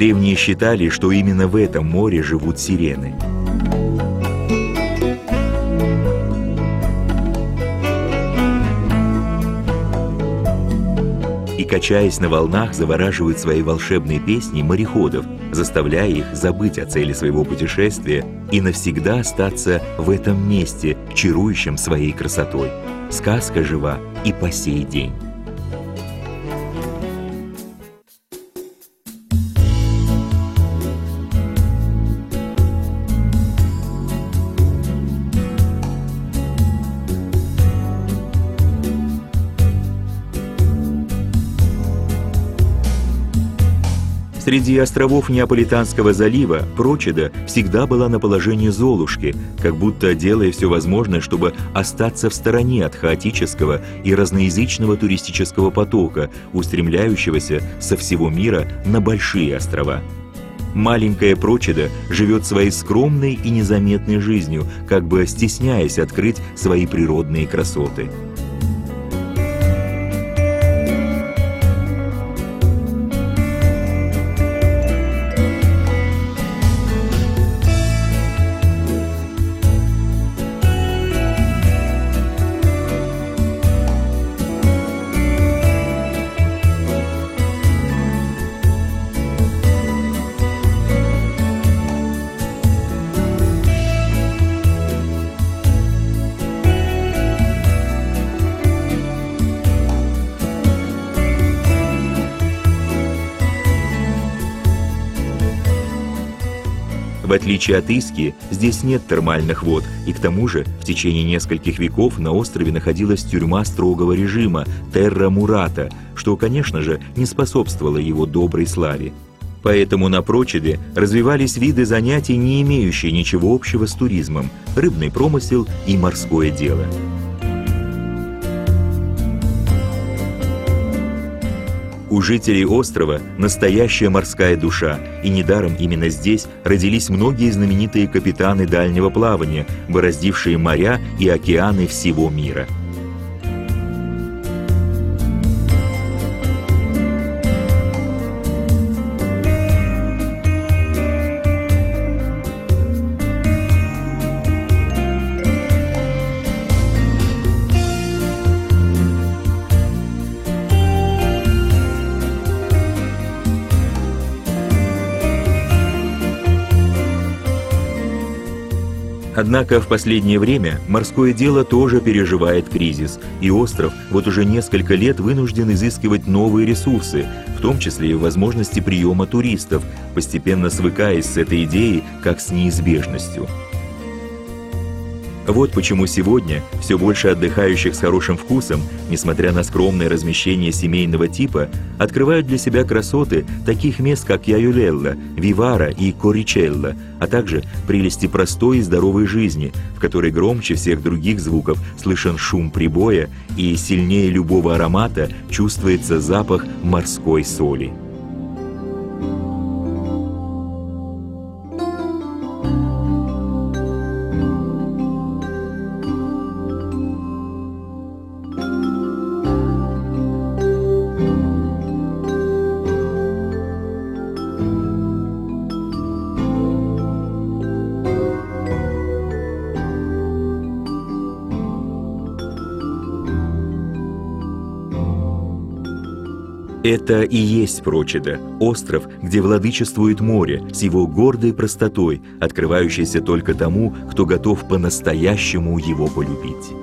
Древние считали, что именно в этом море живут сирены. И, качаясь на волнах, завораживают свои волшебные песни мореходов, заставляя их забыть о цели своего путешествия и навсегда остаться в этом месте, чарующем своей красотой. Сказка жива и по сей день. Среди островов Неаполитанского залива Прочеда всегда была на положении Золушки, как будто делая все возможное, чтобы остаться в стороне от хаотического и разноязычного туристического потока, устремляющегося со всего мира на большие острова. Маленькая Прочеда живет своей скромной и незаметной жизнью, как бы стесняясь открыть свои природные красоты. В отличие от Иски, здесь нет термальных вод, и к тому же в течение нескольких веков на острове находилась тюрьма строгого режима Терра Мурата, что, конечно же, не способствовало его доброй славе. Поэтому на Прочеде развивались виды занятий, не имеющие ничего общего с туризмом – рыбный промысел и морское дело. У жителей острова настоящая морская душа, и недаром именно здесь родились многие знаменитые капитаны дальнего плавания, бороздившие моря и океаны всего мира – Однако в последнее время морское дело тоже переживает кризис, и остров вот уже несколько лет вынужден изыскивать новые ресурсы, в том числе и возможности приема туристов, постепенно свыкаясь с этой идеей как с неизбежностью. Вот почему сегодня все больше отдыхающих с хорошим вкусом, несмотря на скромное размещение семейного типа, открывают для себя красоты таких мест, как Яюлелла, Вивара и Коричелла, а также прелести простой и здоровой жизни, в которой громче всех других звуков слышен шум прибоя и сильнее любого аромата чувствуется запах морской соли. Это и есть Прочеда, остров, где владычествует море с его гордой простотой, открывающейся только тому, кто готов по-настоящему его полюбить.